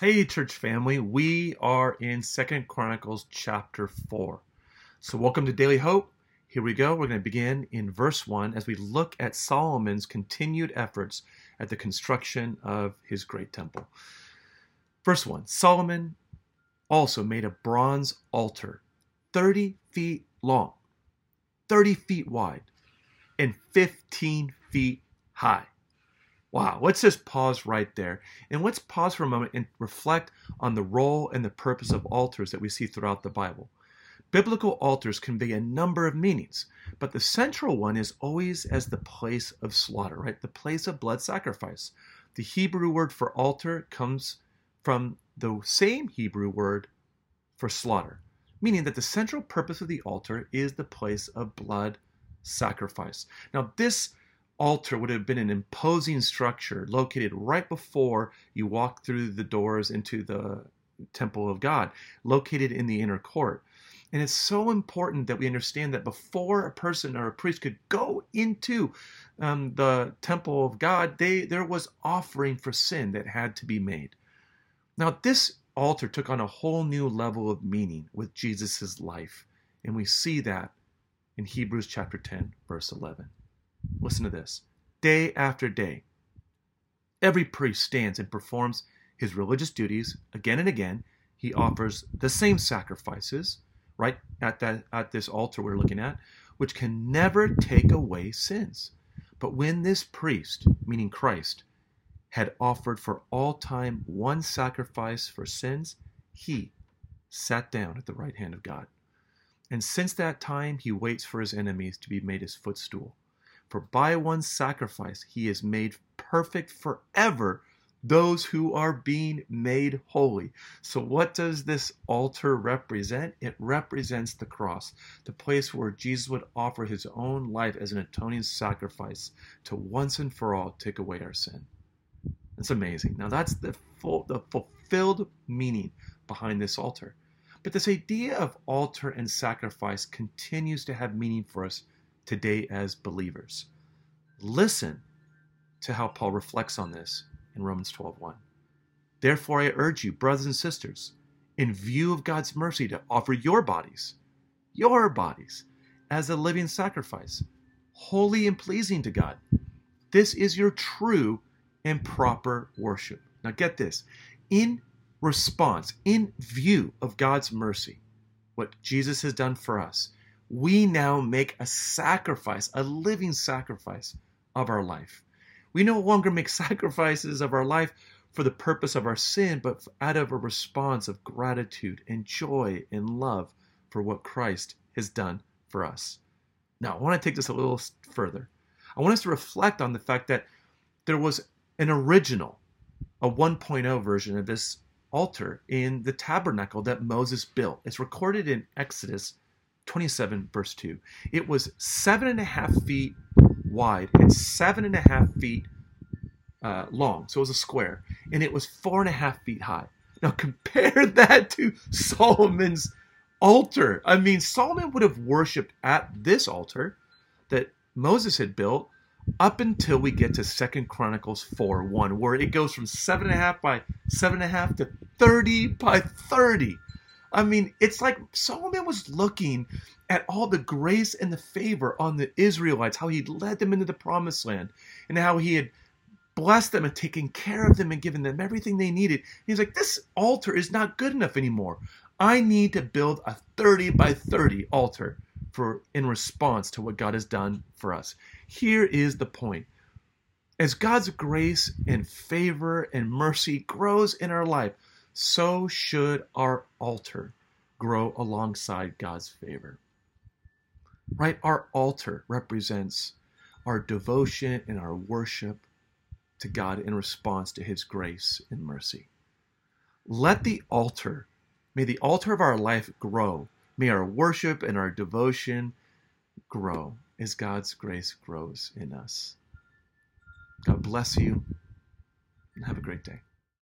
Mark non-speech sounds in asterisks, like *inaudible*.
Hey, church family, we are in Second Chronicles chapter 4. So, welcome to Daily Hope. Here we go. We're going to begin in verse 1 as we look at Solomon's continued efforts at the construction of his great temple. Verse 1 Solomon also made a bronze altar 30 feet long, 30 feet wide, and 15 feet high. Wow, let's just pause right there. And let's pause for a moment and reflect on the role and the purpose of altars that we see throughout the Bible. Biblical altars convey a number of meanings, but the central one is always as the place of slaughter, right? The place of blood sacrifice. The Hebrew word for altar comes from the same Hebrew word for slaughter, meaning that the central purpose of the altar is the place of blood sacrifice. Now, this altar would have been an imposing structure located right before you walk through the doors into the temple of God, located in the inner court. And it's so important that we understand that before a person or a priest could go into um, the temple of God, they, there was offering for sin that had to be made. Now, this altar took on a whole new level of meaning with Jesus' life. And we see that in Hebrews chapter 10, verse 11. Listen to this. Day after day, every priest stands and performs his religious duties again and again. He offers the same sacrifices, right, at, that, at this altar we're looking at, which can never take away sins. But when this priest, meaning Christ, had offered for all time one sacrifice for sins, he sat down at the right hand of God. And since that time, he waits for his enemies to be made his footstool. For by one sacrifice he has made perfect forever those who are being made holy. So, what does this altar represent? It represents the cross, the place where Jesus would offer his own life as an atoning sacrifice to once and for all take away our sin. It's amazing. Now, that's the, full, the fulfilled meaning behind this altar. But this idea of altar and sacrifice continues to have meaning for us today as believers. Listen to how Paul reflects on this in Romans 12:1. Therefore I urge you, brothers and sisters, in view of God's mercy to offer your bodies, your bodies as a living sacrifice, holy and pleasing to God. This is your true and proper worship. Now get this. In response, in view of God's mercy, what Jesus has done for us, we now make a sacrifice, a living sacrifice of our life. We no longer make *laughs* sacrifices of our life for the purpose of our sin, but out of a response of gratitude and joy and love for what Christ has done for us. Now, I want to take this a little further. I want us to reflect on the fact that there was an original, a 1.0 version of this altar in the tabernacle that Moses built. It's recorded in Exodus 27, verse 2. It was seven and a half feet wide and seven and a half feet uh, long. So it was a square. And it was four and a half feet high. Now *laughs* compare that to Solomon's altar. I mean, Solomon would have worshipped at this altar that Moses had built up until we get to Second Chronicles 4 1, where it goes from seven and a half by seven and a half to 30 by 30. I mean, it's like Solomon was looking at all the grace and the favor on the Israelites, how he'd led them into the promised land, and how he had blessed them and taken care of them and given them everything they needed. He's like, this altar is not good enough anymore. I need to build a 30 by 30 altar for in response to what God has done for us. Here is the point. As God's grace and favor and mercy grows in our life, so should our altar grow alongside God's favor. Right? Our altar represents our devotion and our worship to God in response to his grace and mercy. Let the altar, may the altar of our life grow. May our worship and our devotion grow as God's grace grows in us. God bless you and have a great day.